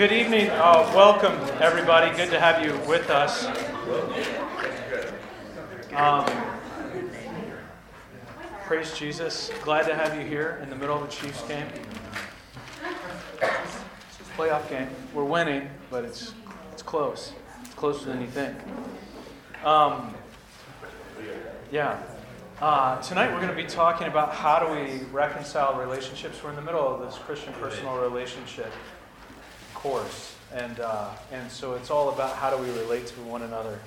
Good evening. Uh, welcome, everybody. Good to have you with us. Um, praise Jesus. Glad to have you here in the middle of a Chiefs game. It's a Playoff game. We're winning, but it's it's close. It's closer than you think. Um, yeah. Uh, tonight we're going to be talking about how do we reconcile relationships. We're in the middle of this Christian personal relationship course, and uh, and so it's all about how do we relate to one another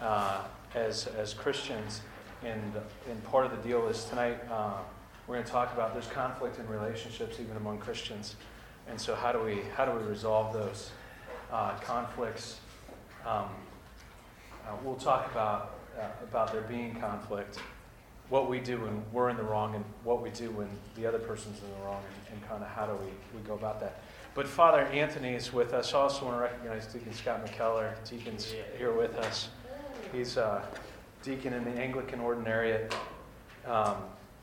uh, as as Christians. And and part of the deal is tonight uh, we're going to talk about there's conflict in relationships even among Christians, and so how do we how do we resolve those uh, conflicts? Um, uh, we'll talk about uh, about there being conflict what we do when we're in the wrong and what we do when the other person's in the wrong and, and kind of how do we, we go about that. But Father Anthony is with us. I also want to recognize Deacon Scott McKellar. Deacon's here with us. He's a deacon in the Anglican Ordinariate, um,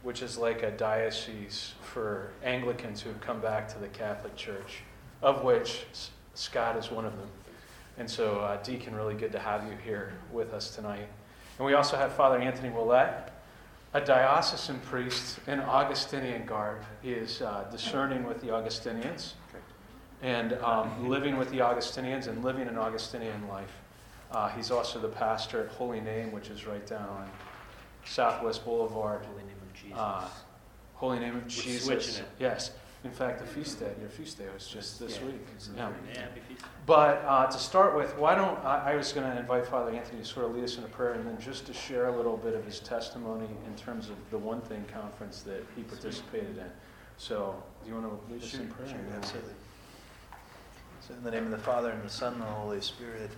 which is like a diocese for Anglicans who have come back to the Catholic Church, of which Scott is one of them. And so, uh, Deacon, really good to have you here with us tonight. And we also have Father Anthony Willett a diocesan priest in Augustinian garb. He is uh, discerning with the Augustinians and um, living with the Augustinians and living an Augustinian life. Uh, he's also the pastor at Holy Name, which is right down on Southwest Boulevard. Holy Name of Jesus. Uh, Holy Name of We're Jesus. switching it. Yes. In fact, the feast day, your feast day was just this Yeah. week. Yeah, happy feast. But uh, to start with, why don't I, I was going to invite Father Anthony to sort of lead us in a prayer and then just to share a little bit of his testimony in terms of the One Thing conference that he participated in. So, do you want to lead us Sure, in prayer? sure, absolutely. So in the name of the Father, and the Son, and the Holy Spirit.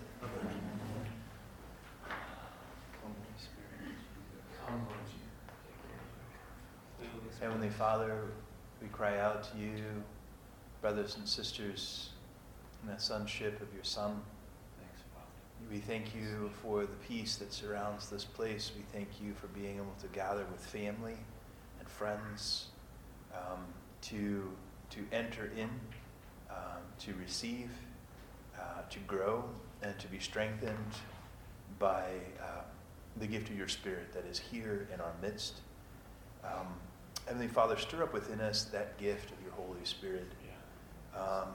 Heavenly Father, we cry out to you, brothers and sisters, in the sonship of your Son. We thank you for the peace that surrounds this place. We thank you for being able to gather with family and friends, um, to, to enter in, um, to receive, uh, to grow, and to be strengthened by uh, the gift of your Spirit that is here in our midst. Um, Heavenly Father, stir up within us that gift of your Holy Spirit um,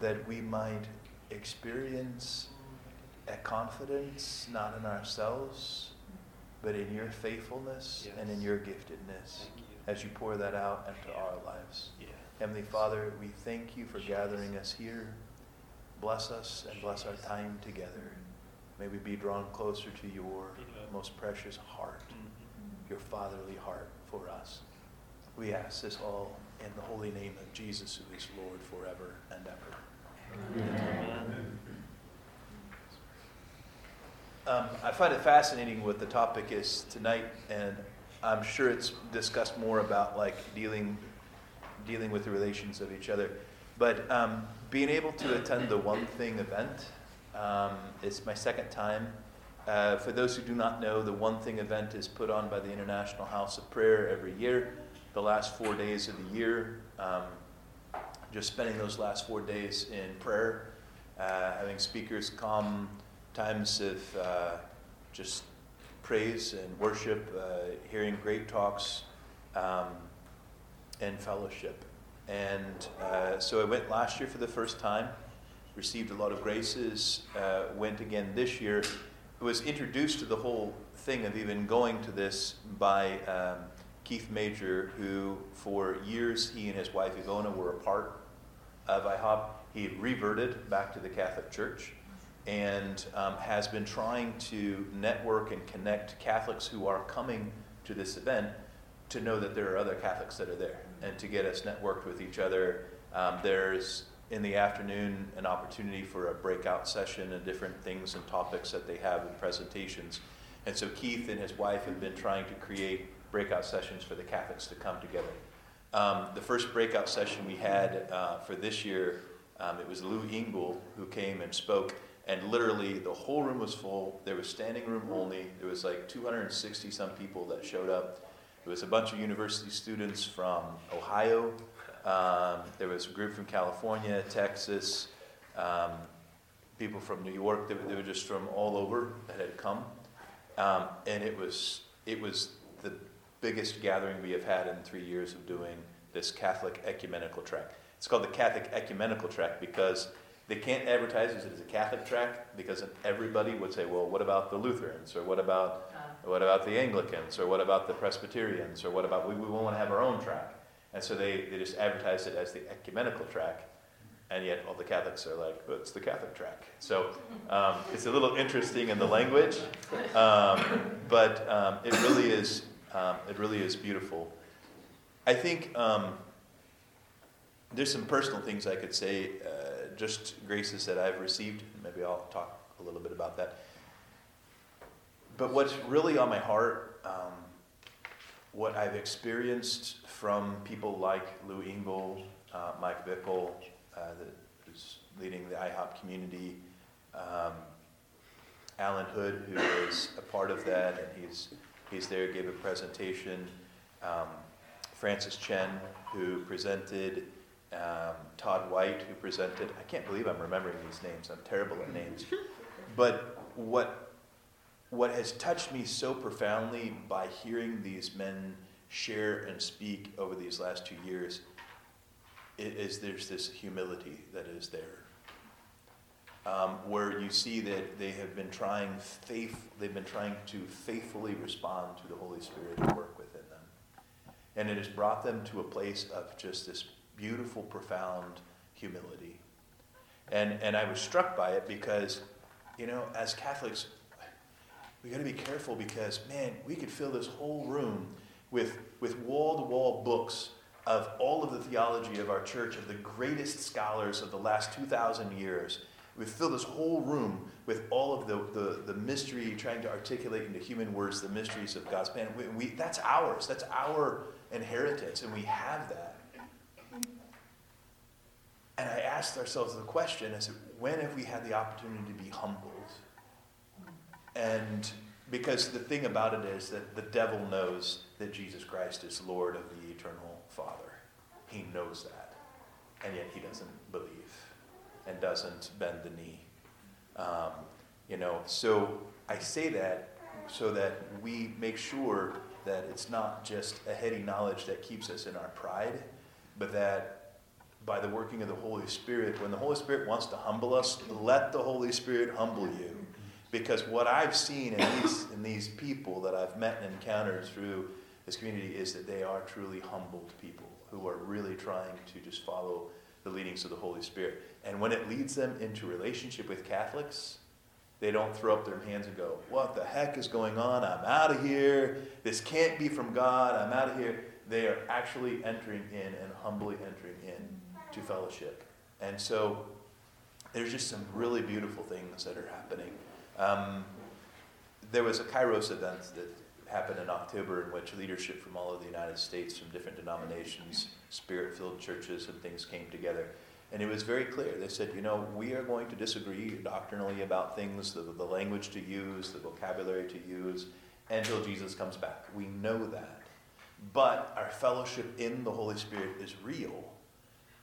that we might experience a confidence not in ourselves, but in your faithfulness and in your giftedness as you pour that out into our lives. Heavenly Father, we thank you for gathering us here. Bless us and bless our time together. May we be drawn closer to your most precious heart, your fatherly heart for us. We ask this all in the holy name of Jesus, who is Lord forever and ever. Um, I find it fascinating what the topic is tonight, and I'm sure it's discussed more about like dealing dealing with the relations of each other. But um, being able to attend the One Thing event, um, it's my second time. Uh, for those who do not know, the One Thing event is put on by the International House of Prayer every year, the last four days of the year. Um, just spending those last four days in prayer, uh, having speakers come, times of uh, just praise and worship, uh, hearing great talks, um, and fellowship. And uh, so I went last year for the first time, received a lot of graces, uh, went again this year. Was introduced to the whole thing of even going to this by um, Keith Major, who for years he and his wife Ivona were a part of IHOP. He reverted back to the Catholic Church and um, has been trying to network and connect Catholics who are coming to this event to know that there are other Catholics that are there and to get us networked with each other. Um, there's in the afternoon an opportunity for a breakout session and different things and topics that they have and presentations. And so Keith and his wife have been trying to create breakout sessions for the Catholics to come together. Um, the first breakout session we had uh, for this year, um, it was Lou Engle who came and spoke, and literally the whole room was full. There was standing room only. There was like 260 some people that showed up. It was a bunch of university students from Ohio. Um, there was a group from California, Texas, um, people from New York. They were, they were just from all over that had come, um, and it was it was the biggest gathering we have had in three years of doing this Catholic ecumenical track. It's called the Catholic ecumenical track because they can't advertise it as a Catholic track because everybody would say, well, what about the Lutherans or what about what about the Anglicans or what about the Presbyterians or what about we, we want to have our own track. And so they, they just advertise it as the ecumenical track. And yet all the Catholics are like, well, it's the Catholic track. So um, it's a little interesting in the language, um, but um, it really is um, it really is beautiful. I think um, there's some personal things I could say, uh, just graces that I've received. Maybe I'll talk a little bit about that. But what's really on my heart, um, what I've experienced from people like Lou Engle, uh, Mike Bickle, uh, who's leading the IHOP community, um, Allen Hood, who is a part of that, and he's he's there, gave a presentation. Um, Francis Chan, who presented, um, Todd White, who presented. I can't believe I'm remembering these names. I'm terrible at names. But what what has touched me so profoundly by hearing these men share and speak over these last two years is there's this humility that is there. Um, where you see that they have been trying faith, they've been trying to faithfully respond to the Holy Spirit work within them, and it has brought them to a place of just this beautiful, profound humility. And and I was struck by it because, you know, as Catholics, we got to be careful because, man, we could fill this whole room with, with wall to wall books of all of the theology of our church, of the greatest scholars of the last 2,000 years. We fill this whole room with all of the, the, the mystery, trying to articulate into human words the mysteries of God's plan. We, we, that's ours. That's our inheritance, and we have that. And I asked ourselves the question: Is when have we had the opportunity to be humbled? And because the thing about it is that the devil knows that Jesus Christ is Lord of the eternal Father. He knows that. And yet he doesn't believe and doesn't bend the knee. Um, you know, so I say that so that we make sure that it's not just a heady knowledge that keeps us in our pride, but that by the working of the Holy Spirit, when the Holy Spirit wants to humble us, let the Holy Spirit humble you. Because what I've seen in these, in these people that I've met and encountered through this community is that they are truly humbled people who are really trying to just follow the leadings of the Holy Spirit. And when it leads them into relationship with Catholics, they don't throw up their hands and go, What the heck is going on? I'm out of here. This can't be from God. I'm out of here. They are actually entering in and humbly entering in to fellowship. And so there's just some really beautiful things that are happening. Um, there was a Kairos event that happened in October in which leadership from all of the United States, from different denominations, spirit filled churches, and things came together. And it was very clear. They said, you know, we are going to disagree doctrinally about things, the, the language to use, the vocabulary to use, until Jesus comes back. We know that. But our fellowship in the Holy Spirit is real.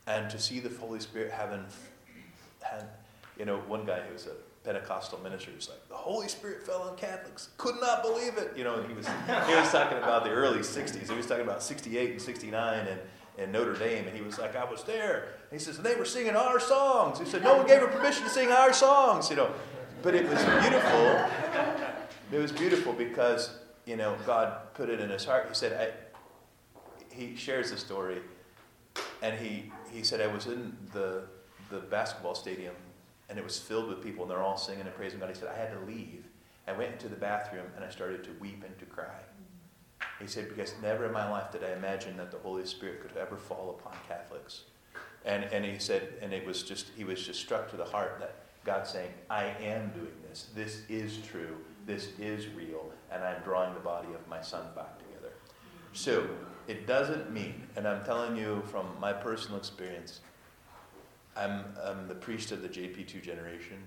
And to see the Holy Spirit having, you know, one guy who was a Pentecostal ministers like the Holy Spirit fell on Catholics. Could not believe it. You know, he was he was talking about the early '60s. He was talking about '68 and '69 and in Notre Dame, and he was like, I was there. And he says, and they were singing our songs. He said, no one gave her permission to sing our songs. You know, but it was beautiful. It was beautiful because you know God put it in his heart. He said, I, he shares the story, and he he said I was in the the basketball stadium and it was filled with people, and they're all singing and praising God. He said, I had to leave. I went into the bathroom and I started to weep and to cry. He said, because never in my life did I imagine that the Holy Spirit could ever fall upon Catholics. And, and he said, and it was just, he was just struck to the heart that God saying, I am doing this. This is true. This is real. And I'm drawing the body of my son back together. So it doesn't mean, and I'm telling you from my personal experience, I'm, I'm the priest of the JP2 generation.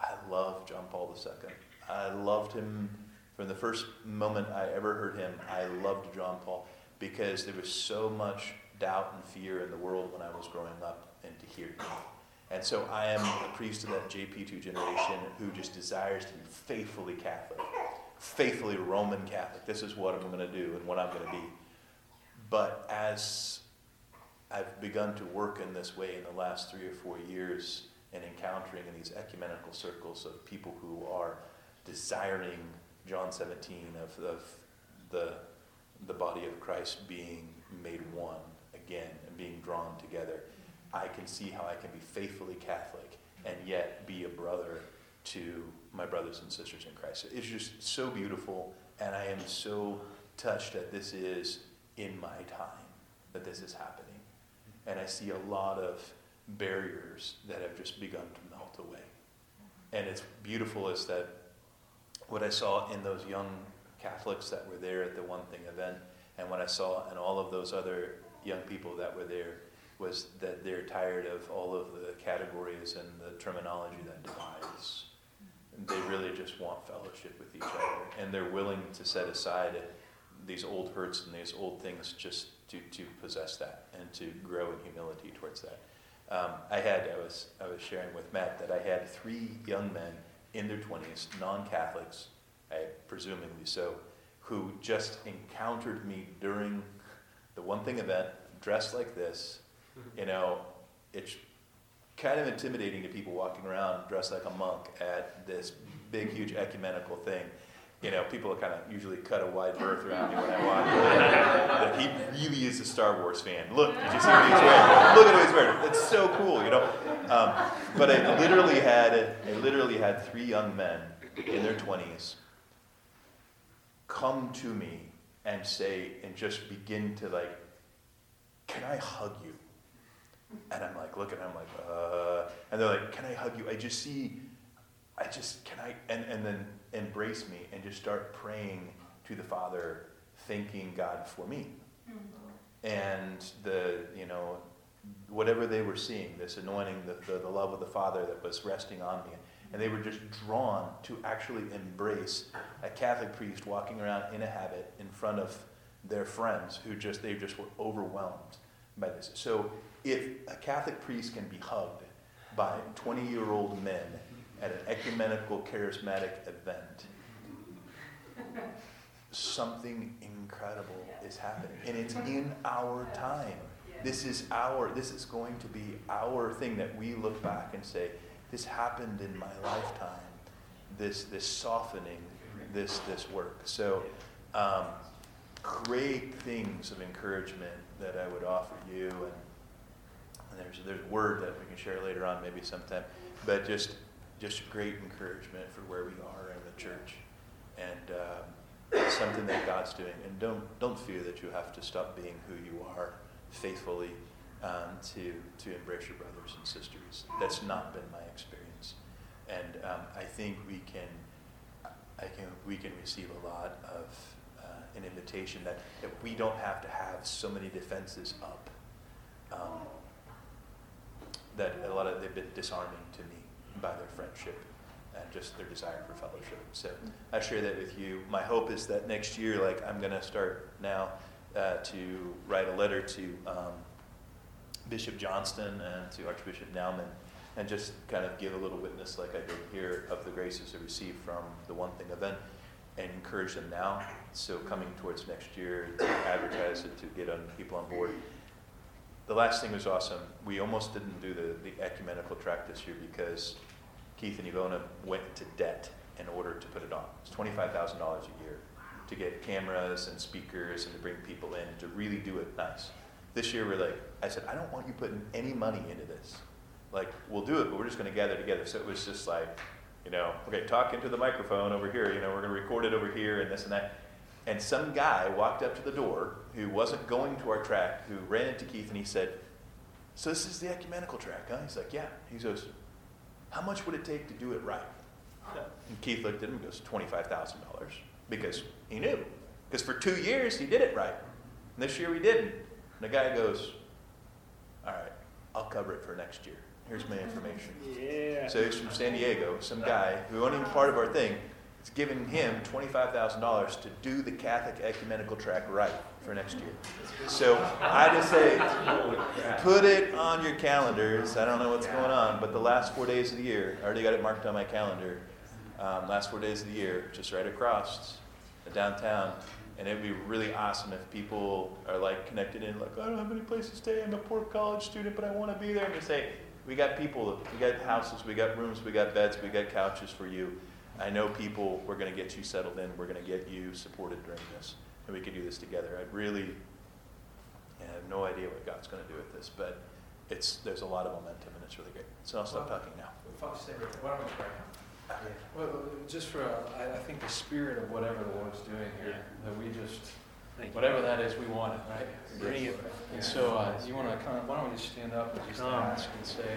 I love John Paul II. I loved him from the first moment I ever heard him. I loved John Paul because there was so much doubt and fear in the world when I was growing up, and to hear him. And so I am a priest of that JP2 generation who just desires to be faithfully Catholic, faithfully Roman Catholic. This is what I'm going to do and what I'm going to be. But as I've begun to work in this way in the last three or four years and encountering in these ecumenical circles of people who are desiring John 17 of, of the, the body of Christ being made one again and being drawn together, I can see how I can be faithfully Catholic and yet be a brother to my brothers and sisters in Christ. It's just so beautiful, and I am so touched that this is in my time that this is happening. And I see a lot of barriers that have just begun to melt away. And it's beautiful is that what I saw in those young Catholics that were there at the One Thing event, and what I saw in all of those other young people that were there, was that they're tired of all of the categories and the terminology that divides. They really just want fellowship with each other, and they're willing to set aside these old hurts and these old things just to, to possess that and to grow in humility towards that. Um, I had, I was, I was sharing with Matt that I had three young men in their 20s, non Catholics, presumably so, who just encountered me during the One Thing event, dressed like this. Mm-hmm. You know, it's kind of intimidating to people walking around dressed like a monk at this big, huge ecumenical thing you know, people kind of usually cut a wide berth around me when I walk. that he really is a Star Wars fan. Look, did you see what he's wearing? Look at what he's wearing. It's so cool, you know. Um, but I literally had, I literally had three young men in their twenties come to me and say, and just begin to like, can I hug you? And I'm like, looking, I'm like, uh, and they're like, can I hug you? I just see, I just, can I, and, and then embrace me and just start praying to the Father, thanking God for me. Mm-hmm. And the, you know, whatever they were seeing, this anointing, the, the, the love of the Father that was resting on me. And they were just drawn to actually embrace a Catholic priest walking around in a habit in front of their friends who just, they just were overwhelmed by this. So if a Catholic priest can be hugged by 20 year old men at an ecumenical charismatic event, something incredible is happening. And it's in our time. This is our, this is going to be our thing that we look back and say, this happened in my lifetime. This, this softening, this, this work. So, um, great things of encouragement that I would offer you. And, and there's, there's a word that we can share later on, maybe sometime. But just just great encouragement for where we are in the church, and uh, something that God's doing. And don't don't fear that you have to stop being who you are faithfully um, to to embrace your brothers and sisters. That's not been my experience, and um, I think we can I can we can receive a lot of uh, an invitation that, that we don't have to have so many defenses up. Um, that a lot of they've been disarming to me by their friendship and just their desire for fellowship. So I share that with you. My hope is that next year, like I'm going to start now uh, to write a letter to um, Bishop Johnston and to Archbishop Naumann and just kind of give a little witness, like I did here, of the graces I received from the One Thing event and encourage them now. So coming towards next year to advertise it, to get on people on board the last thing was awesome. We almost didn't do the, the ecumenical track this year because Keith and Ivona went into debt in order to put it on. It's $25,000 a year to get cameras and speakers and to bring people in to really do it nice. This year, we're like, I said, I don't want you putting any money into this. Like, we'll do it, but we're just going to gather together. So it was just like, you know, okay, talk into the microphone over here. You know, we're going to record it over here and this and that. And some guy walked up to the door who wasn't going to our track, who ran into Keith and he said, So this is the ecumenical track, huh? He's like, Yeah. He goes, How much would it take to do it right? And Keith looked at him and goes, $25,000. Because he knew. Because for two years he did it right. And this year we didn't. And the guy goes, All right, I'll cover it for next year. Here's my information. Yeah. So he's from San Diego, some guy who wasn't even part of our thing, It's giving him twenty-five thousand dollars to do the Catholic ecumenical track right for next year. So I just say, put it on your calendars. I don't know what's going on, but the last four days of the year, I already got it marked on my calendar. Um, last four days of the year, just right across downtown. And it'd be really awesome if people are like connected in, like, I don't have any place to stay. I'm a poor college student, but I want to be there. And just say, we got people, we got houses, we got rooms, we got beds, we got couches for you. I know people, we're going to get you settled in, we're going to get you supported during this, and we can do this together. I really I have no idea what God's going to do with this, but it's, there's a lot of momentum, and it's really great. So I'll stop talking now. Father, stay right there. Why don't we pray? Well, just for, uh, I, I think the spirit of whatever the Lord's doing here, that we just, Thank you. whatever that is, we want it, right? Bring it. And so, uh, you want to kind of, why don't we just stand up and just Come. ask and say,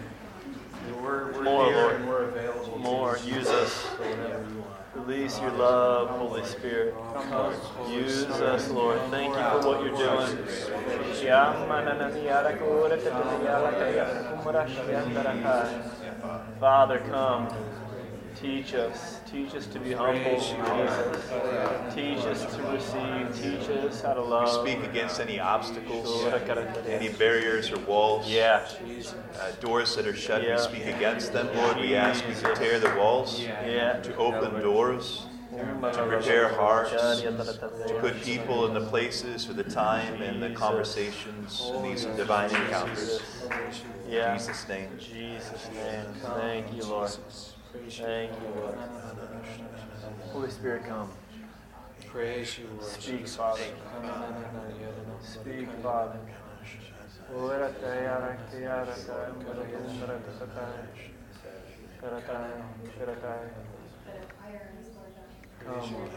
we're, we're More, here Lord. and we're available. More, use us. for whatever you want. Release your love, Holy Spirit. Use us, Lord. Thank you for what you're doing. Father, come. Teach us. Teach us to be humble, Jesus. Teach us to receive. Teach us how to We love. speak against any obstacles, any barriers or walls, Yeah. uh, doors that are shut. Yeah. We speak against them, Lord. We ask you to tear the walls, Yeah. to open doors, to prepare hearts, to put people in the places for the time and the conversations and these divine encounters. In Yeah. Jesus' name. In Jesus' name. Thank you, Lord. Thank you, Lord. Holy Spirit, come. Praise you, Lord. Speak, Father. Speak, Father. Come.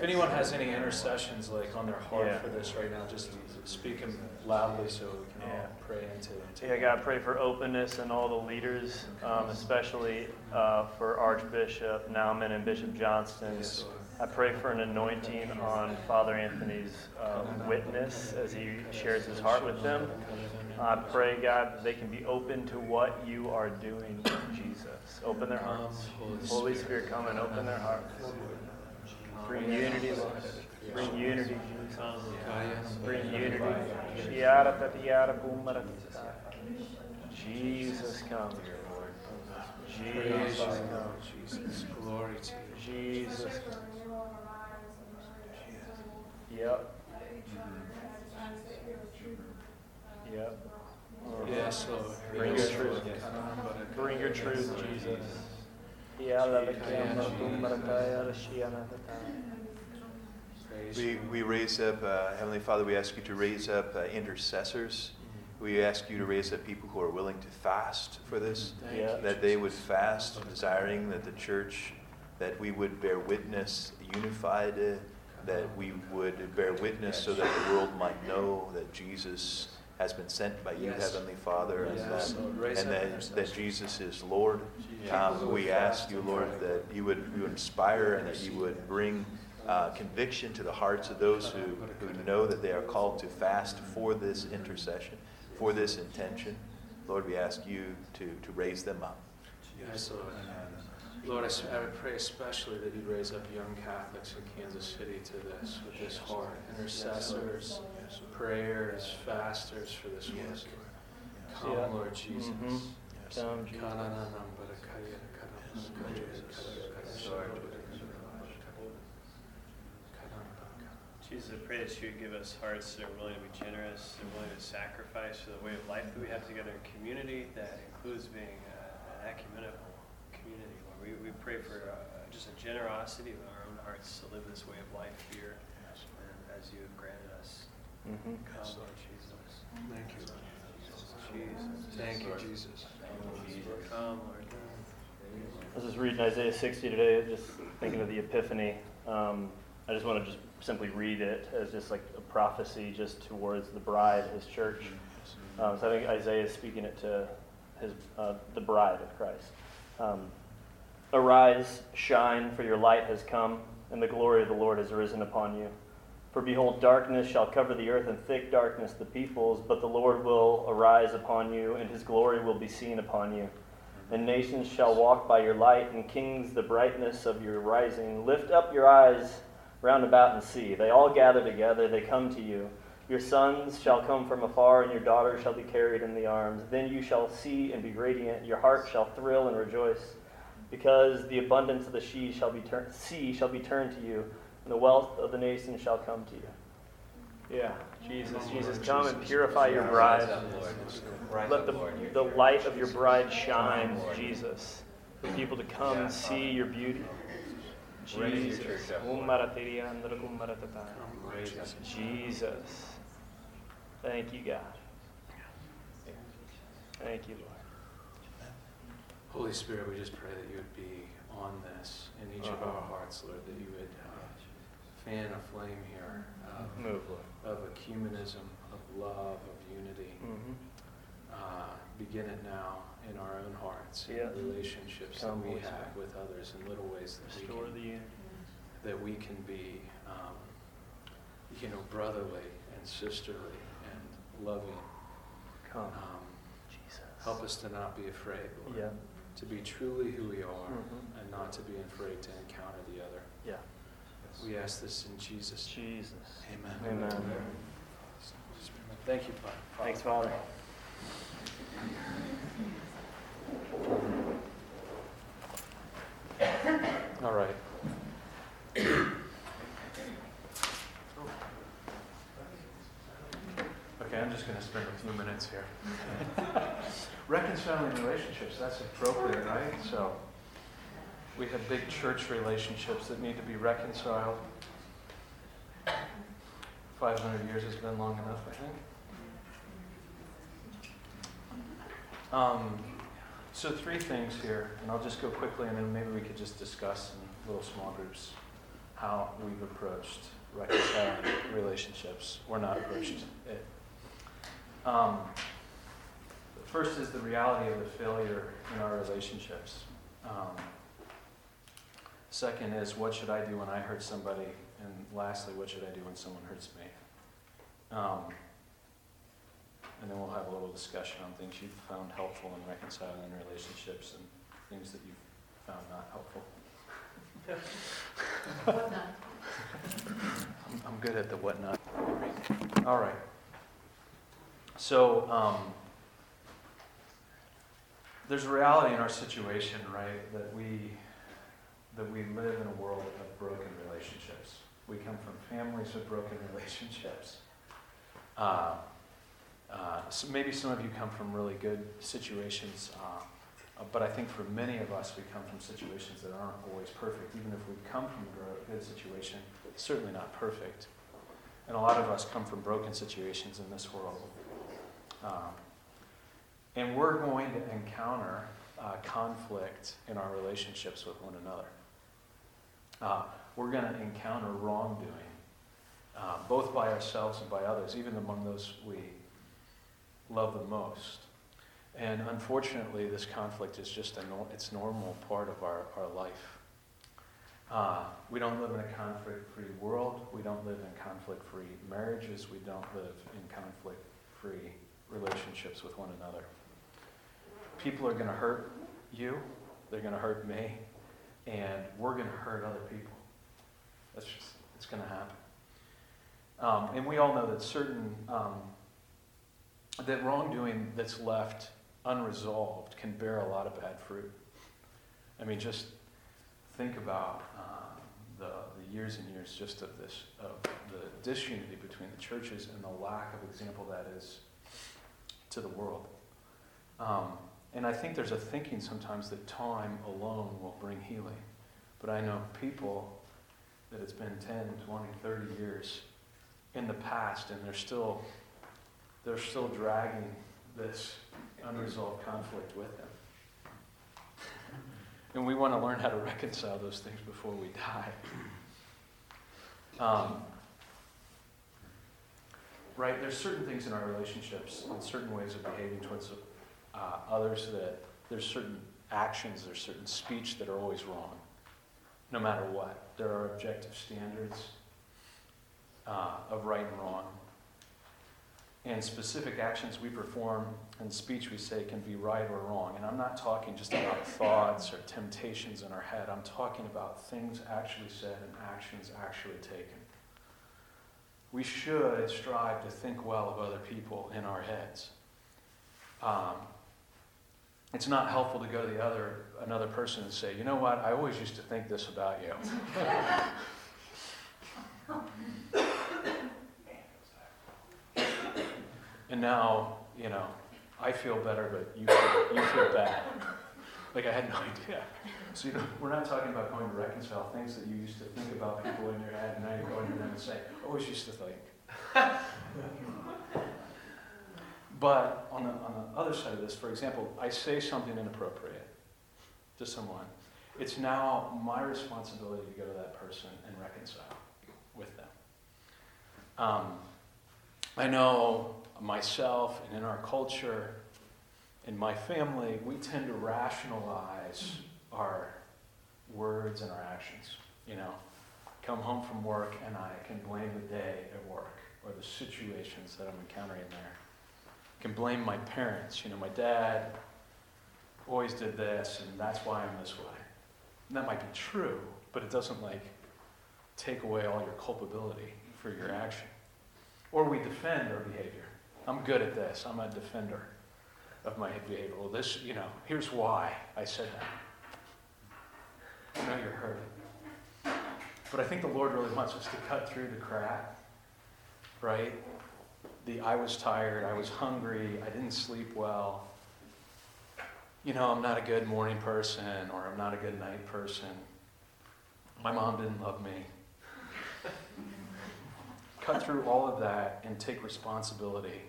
If anyone has any intercessions like on their heart Yeah. for this right now, just speak them loudly so we can all pray into it. Yeah, God, pray for openness and all the leaders, um, especially uh, for Archbishop Naumann and Bishop Johnston. Yes, I pray for an anointing on Father Anthony's uh, witness as he shares his heart with them. I pray, God, that they can be open to what you are doing, Jesus. Open their hearts. Holy Spirit, come and open their hearts. Bring unity, Lord. Bring unity, Jesus. Bring unity. Shiara tatiara kumara. Jesus, come. Praise Jesus, come. Lord Jesus. Glory to you. Jesus. Yep. Yep. Yes, Lord. Bring your truth. Lord. Bring your truth, Jesus. We, we raise up, uh, Heavenly Father, we ask you to raise up uh, intercessors. We ask you to raise up people who are willing to fast for this, that they would fast, desiring that the church, that we would bear witness, unified, uh, that we would bear witness so that the world might know that Jesus has been sent by you, Yes. Heavenly Father, and Yes, that, Lord. And that, that Jesus is Lord. Yeah. Um, we ask you, Lord, that you would, you inspire and that you would bring uh, conviction to the hearts of those who, who know that they are called to fast for this intercession, for this intention. Lord, we ask you to, to raise them up. Yes, Lord. Lord, I s- I would pray especially that you'd raise up young Catholics in Kansas City to this, with this heart. Intercessors, prayers, fasters for this work. Come, Yeah. Lord Jesus. Mhm. Come, Jesus. Jesus, I pray that you would give us hearts that are willing to be generous and willing to sacrifice for the way of life that we have together in community that includes being uh, an ecumenical community. Lord, we, we pray for uh, just a generosity of our own hearts to live this way of life here and as you have granted us. Lord Jesus. Thank you. Jesus. Thank you, Jesus. I was just reading Isaiah 60 today, just thinking of the Epiphany. Um, I just want to just simply read it as just like a prophecy just towards the bride, his church. Um, so I think Isaiah is speaking it to his, uh, the bride of Christ. Um, Arise, shine, for your light has come, and the glory of the Lord has risen upon you. For behold, darkness shall cover the earth, and thick darkness the peoples, but the Lord will arise upon you, and his glory will be seen upon you. And nations shall walk by your light, and kings the brightness of your rising. Lift up your eyes round about and see. They all gather together, they come to you. Your sons shall come from afar, and your daughters shall be carried in the arms. Then you shall see and be radiant. Your heart shall thrill and rejoice, because the abundance of the sea shall be, tur- sea shall be turned to you, and the wealth of the nation shall come to you. Yeah, Jesus, Jesus, come and purify your bride. Let the, the light of your bride shine, Jesus, for people to come and see your beauty. Jesus. Jesus. Thank you, God. Thank you, Lord. Holy Spirit, we just pray that you would be on this in each of our hearts, Lord, that you would uh, fan a flame here uh, Move, Lord. of ecumenism, of love, of unity. Mm-hmm. Uh, begin it now in our own hearts, in Yes. the relationships Come, that we have with others, in little ways that we can, the that we can be, um, you know, brotherly and sisterly and loving. Come. Um, Jesus. help us to not be afraid, Lord. Yeah. To be truly who we are Mhm. and not to be afraid to encounter the other. Yeah. We ask this in Jesus' name. Jesus. Amen. Amen. Thank you, Father. Thanks, Father. All right. Okay, I'm just going to spend a few minutes here. Reconciling relationships, that's appropriate, right? So we have big church relationships that need to be reconciled. 500 years has been long enough, I think. Um, so three things here, and I'll just go quickly, and then maybe we could just discuss in little small groups how we've approached reconciling relationships or not approached it. Um, first is the reality of the failure in our relationships. Um, second is what should I do when I hurt somebody, and lastly, what should I do when someone hurts me? Um, and then we'll have a little discussion on things you've found helpful in reconciling relationships and things that you've found not helpful. I'm, I'm good at the whatnot. All right. So, um, there's a reality in our situation, right, that we that we live in a world of broken relationships. We come from families with broken relationships. Uh, uh, so maybe some of you come from really good situations, uh, but I think for many of us, we come from situations that aren't always perfect. Even if we come from a good situation, certainly not perfect. And a lot of us come from broken situations in this world. Um, and we're going to encounter uh, conflict in our relationships with one another. Uh, we're going to encounter wrongdoing, uh, both by ourselves and by others, even among those we love the most. And unfortunately, this conflict is just a nor- it's normal part of our, our life. Uh, we don't live in a conflict-free world. We don't live in conflict-free marriages. We don't live in conflict-free relationships with one another. People are going to hurt you. They're going to hurt me, and we're going to hurt other people. That's just it's going to happen. Um, and we all know that certain um, that wrongdoing that's left unresolved can bear a lot of bad fruit. I mean, just think about um, the, the years and years just of this, of the disunity between the churches and the lack of example that is to the world. Um, and I think there's a thinking sometimes that time alone will bring healing. But I know people that it's been 10, 20, 30 years in the past, and they're still they're still dragging this unresolved conflict with them. And we want to learn how to reconcile those things before we die. Um, right? There's certain things in our relationships and certain ways of behaving towards uh, others that there's certain actions, there's certain speech that are always wrong, no matter what. There are objective standards uh, of right and wrong. and specific actions we perform and speech we say can be right or wrong. And I'm not talking just about thoughts or temptations in our head, I'm talking about things actually said and actions actually taken. We should strive to think well of other people in our heads. Um, it's not helpful to go to the other another person and say, you know what, I always used to think this about you. and now, you know, I feel better, but you feel, you feel bad. Like I had no idea. So you know, we're not talking about going to reconcile things that you used to think about people in your head, and now you're going to them and saying, I always used to think. but on the, on the other side of this, for example, I say something inappropriate to someone. It's now my responsibility to go to that person and reconcile with them. Um, I know myself and in our culture, in my family, we tend to rationalize our words and our actions. You know, come home from work and I can blame the day at work or the situations that I'm encountering there. Can blame my parents. You know, my dad always did this and that's why I'm this way. And that might be true, but it doesn't like take away all your culpability for your action. Or we defend our behavior. I'm good at this. I'm a defender of my behavior. Well, this, you know, here's why I said that. I know you're hurting. But I think the Lord really wants us to cut through the crap, right? The I was tired, I was hungry, I didn't sleep well. You know, I'm not a good morning person or I'm not a good night person. My mom didn't love me. Cut through all of that and take responsibility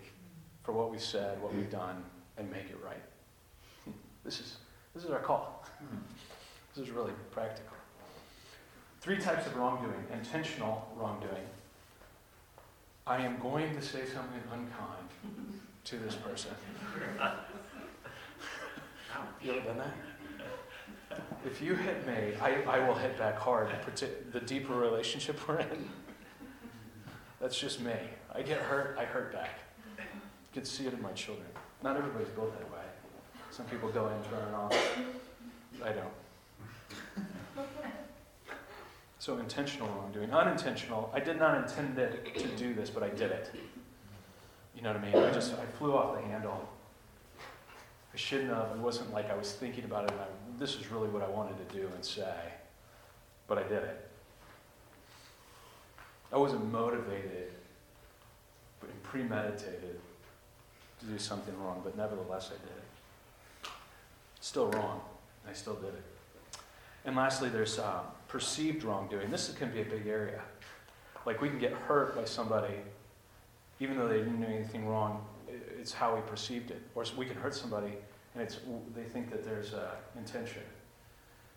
for what we said, what we've done, and make it right. This is, this is our call. Hmm. This is really practical. Three types of wrongdoing intentional wrongdoing. I am going to say something unkind to this person. You ever done that? If you hit me, I, I will hit back hard. The deeper relationship we're in. That's just me. I get hurt, I hurt back. You can see it in my children. Not everybody's built that way. Some people go in turn it off. I don't. So intentional wrongdoing. Unintentional, I did not intend it to do this, but I did it. You know what I mean? I just I flew off the handle. I shouldn't have. It wasn't like I was thinking about it. I, this is really what I wanted to do and say, but I did it. I wasn't motivated, but premeditated to do something wrong, but nevertheless I did it. Still wrong. I still did it. And lastly, there's uh, perceived wrongdoing. This can be a big area. Like we can get hurt by somebody, even though they didn't do anything wrong. It's how we perceived it. Or we can hurt somebody, and it's they think that there's uh, intention.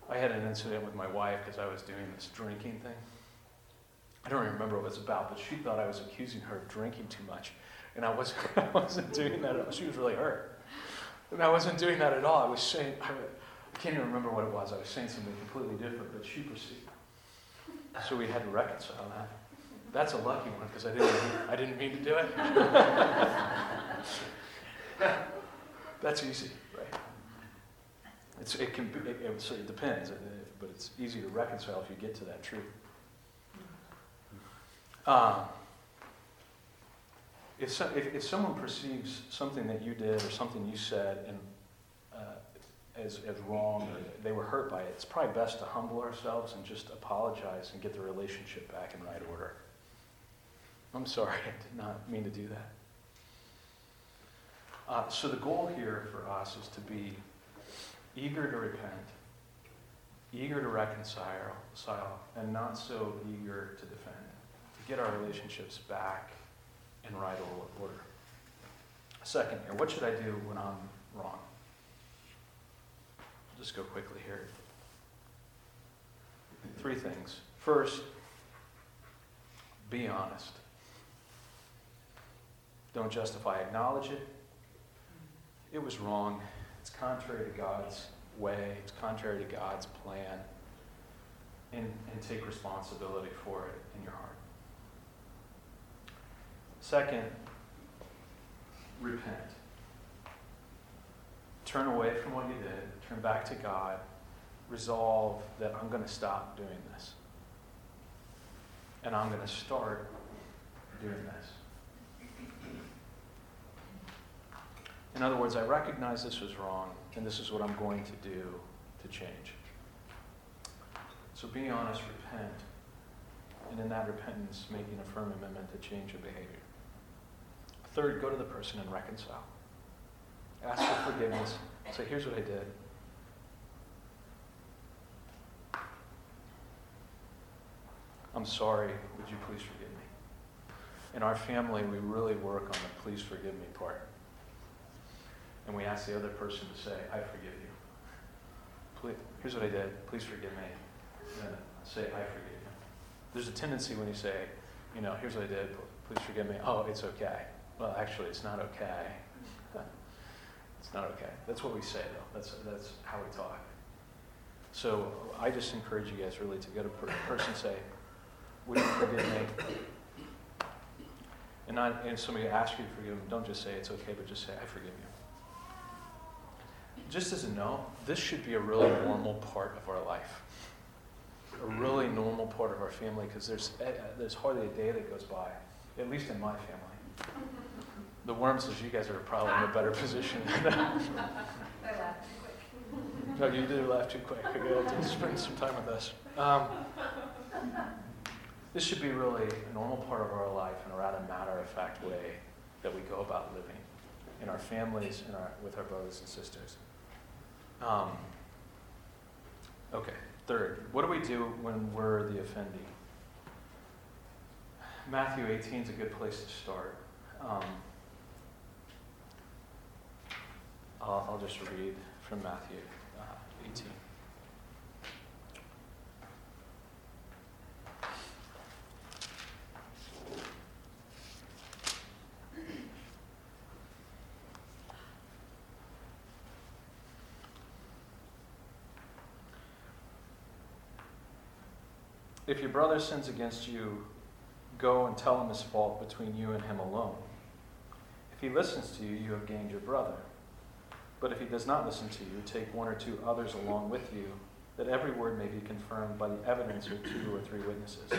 I had an incident with my wife because I was doing this drinking thing. I don't remember what it was about, but she thought I was accusing her of drinking too much. And I wasn't, I wasn't doing that at all. She was really hurt. And I wasn't doing that at all. I was saying, I, I can't even remember what it was. I was saying something completely different, but she perceived. So we had to reconcile that. That's a lucky one because I didn't, I didn't mean to do it. That's easy, right? It's, it can be, it, it depends, but it's easy to reconcile if you get to that truth. Um, if, so, if, if, someone perceives something that you did or something you said and, as, as wrong or they were hurt by it, it's probably best to humble ourselves and just apologize and get the relationship back in right order. I'm sorry, I did not mean to do that. Uh, so the goal here for us is to be eager to repent, eager to reconcile, and not so eager to defend to get our relationships back in right order. Second here, what should I do when I'm wrong? Just go quickly here. Three things. First, be honest. Don't justify, acknowledge it. It was wrong. It's contrary to God's way, it's contrary to God's plan. And, and take responsibility for it in your heart. Second, repent. Turn away from what you did, turn back to God, resolve that I'm going to stop doing this. And I'm going to start doing this. In other words, I recognize this was wrong, and this is what I'm going to do to change. So be honest, repent, and in that repentance, making a firm amendment to change your behavior. Third, go to the person and reconcile. Ask for forgiveness. Say, here's what I did. I'm sorry. Would you please forgive me? In our family, we really work on the please forgive me part. And we ask the other person to say, I forgive you. Please, here's what I did. Please forgive me. Then say, I forgive you. There's a tendency when you say, you know, here's what I did. Please forgive me. Oh, it's okay. Well, actually, it's not okay. It's not okay. That's what we say, though. That's, that's how we talk. So I just encourage you guys really to go to a person and say, Would you forgive me? And, not, and somebody asks you to forgive them, don't just say it's okay, but just say, I forgive you. Just as a no, this should be a really normal part of our life. A really normal part of our family because there's, eh, there's hardly a day that goes by, at least in my family. The worms, as you guys are probably in a better position. no, you do laugh too quick. You have to spend some time with us. Um, this should be really a normal part of our life in a rather matter-of-fact way that we go about living in our families and our, with our brothers and sisters. Um, okay, third, what do we do when we're the offending? Matthew 18 is a good place to start. Um, I'll, I'll, just read from Matthew uh, 18. If your brother sins against you, go and tell him his fault between you and him alone. If he listens to you, you have gained your brother. But if he does not listen to you, take one or two others along with you, that every word may be confirmed by the evidence of two or three witnesses.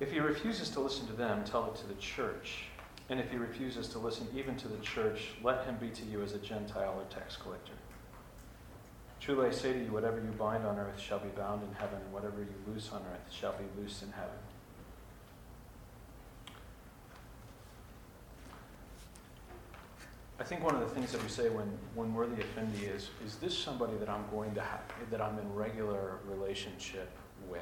If he refuses to listen to them, tell it to the church. And if he refuses to listen even to the church, let him be to you as a Gentile or tax collector. Truly I say to you, whatever you bind on earth shall be bound in heaven, and whatever you loose on earth shall be loosed in heaven. I think one of the things that we say when, when we're the offendee is, is this somebody that I'm going to have, that I'm in regular relationship with?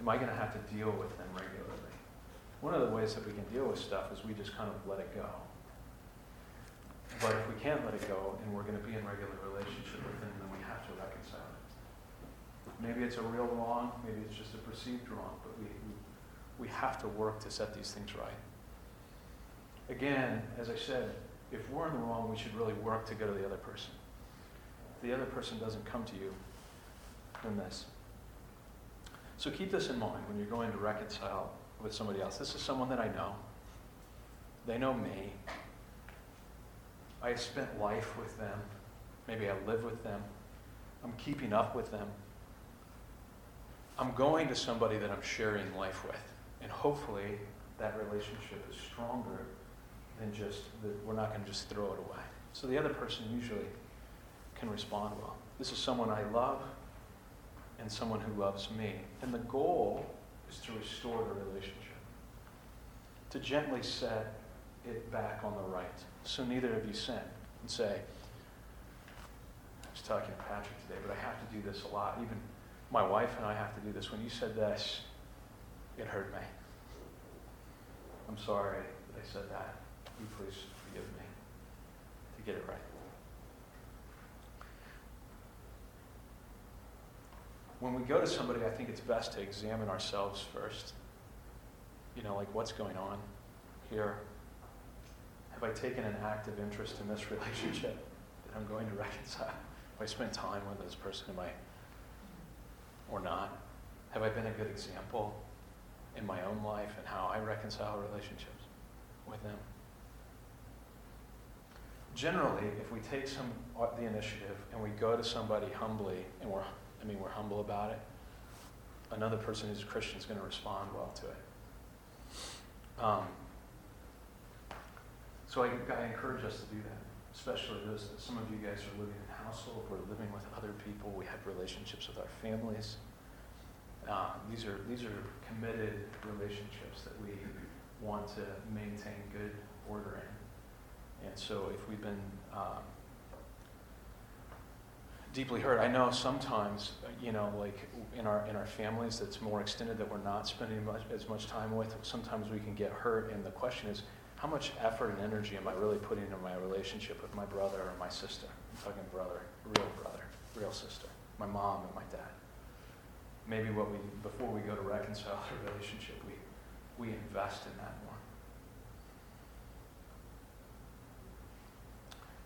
Am I going to have to deal with them regularly? One of the ways that we can deal with stuff is we just kind of let it go. But if we can't let it go and we're going to be in regular relationship with them, then we have to reconcile it. Maybe it's a real wrong, maybe it's just a perceived wrong, but we, we, we have to work to set these things right. Again, as I said, if we're in the wrong, we should really work to go to the other person. If the other person doesn't come to you, then this. So keep this in mind when you're going to reconcile with somebody else. This is someone that I know. They know me. I spent life with them. Maybe I live with them. I'm keeping up with them. I'm going to somebody that I'm sharing life with. And hopefully that relationship is stronger than just that we're not going to just throw it away. So the other person usually can respond well. This is someone I love and someone who loves me. And the goal is to restore the relationship, to gently set it back on the right. So neither of you sin. And say, I was talking to Patrick today, but I have to do this a lot. Even my wife and I have to do this. When you said this, it hurt me. I'm sorry that I said that. You please forgive me to get it right. When we go to somebody, I think it's best to examine ourselves first. You know, like what's going on here? Have I taken an active interest in this relationship that I'm going to reconcile? Have I spent time with this person? Am I, or not? Have I been a good example? in my own life and how I reconcile relationships with them. Generally, if we take some uh, the initiative and we go to somebody humbly and we're I mean we're humble about it, another person who's a Christian is going to respond well to it. Um, so I, I encourage us to do that, especially those, some of you guys are living in household, we're living with other people, we have relationships with our families. Uh, these are, these are committed relationships that we want to maintain good order in. And so if we've been um, deeply hurt, I know sometimes, you know, like in our, in our families that's more extended that we're not spending much, as much time with, sometimes we can get hurt. And the question is, how much effort and energy am I really putting into my relationship with my brother or my sister? I'm talking brother, real brother, real sister, my mom and my dad. Maybe what we, before we go to reconcile the relationship, we, we invest in that more.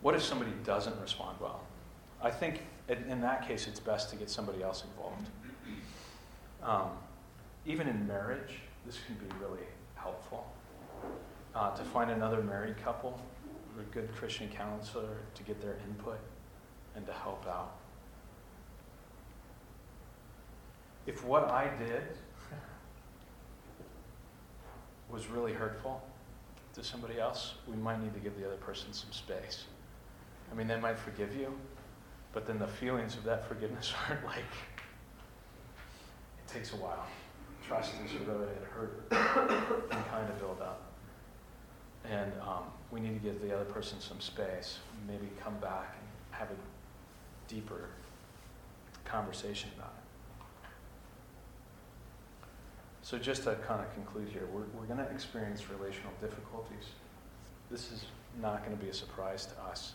What if somebody doesn't respond well? I think in, that case, it's best to get somebody else involved. Um, even in marriage, this can be really helpful uh, to find another married couple, a good Christian counselor, to get their input and to help out. If what I did was really hurtful to somebody else, we might need to give the other person some space. I mean, they might forgive you, but then the feelings of that forgiveness aren't like, it takes a while. Trust is really to hurt and kind of build up. And um, we need to give the other person some space, maybe come back and have a deeper conversation about it. So, just to kind of conclude here, we're, we're going to experience relational difficulties. This is not going to be a surprise to us,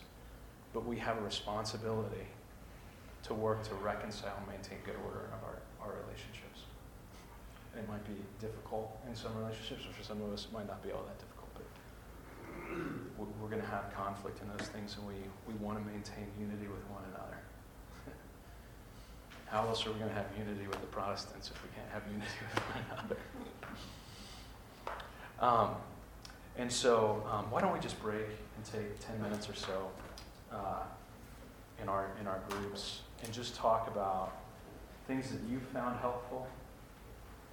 but we have a responsibility to work to reconcile and maintain good order in our, our relationships. It might be difficult in some relationships, or for some of us, it might not be all that difficult, but we're- we're going to have conflict in those things, and we, we want to maintain unity with one another. How else are we going to have unity with the Protestants if we can't have unity with one another? Um, and so, um, why don't we just break and take 10 minutes or so uh, in, our, in our groups and just talk about things that you've found helpful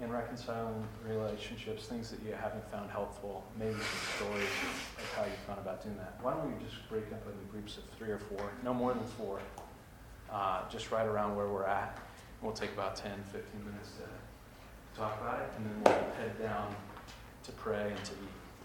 in reconciling relationships, things that you haven't found helpful, maybe some stories of how you found about doing that. Why don't we just break up into groups of three or four, no more than four, uh, just right around where we're at. We'll take about 10, 15 minutes to talk about it, and then we'll head down to pray and to eat.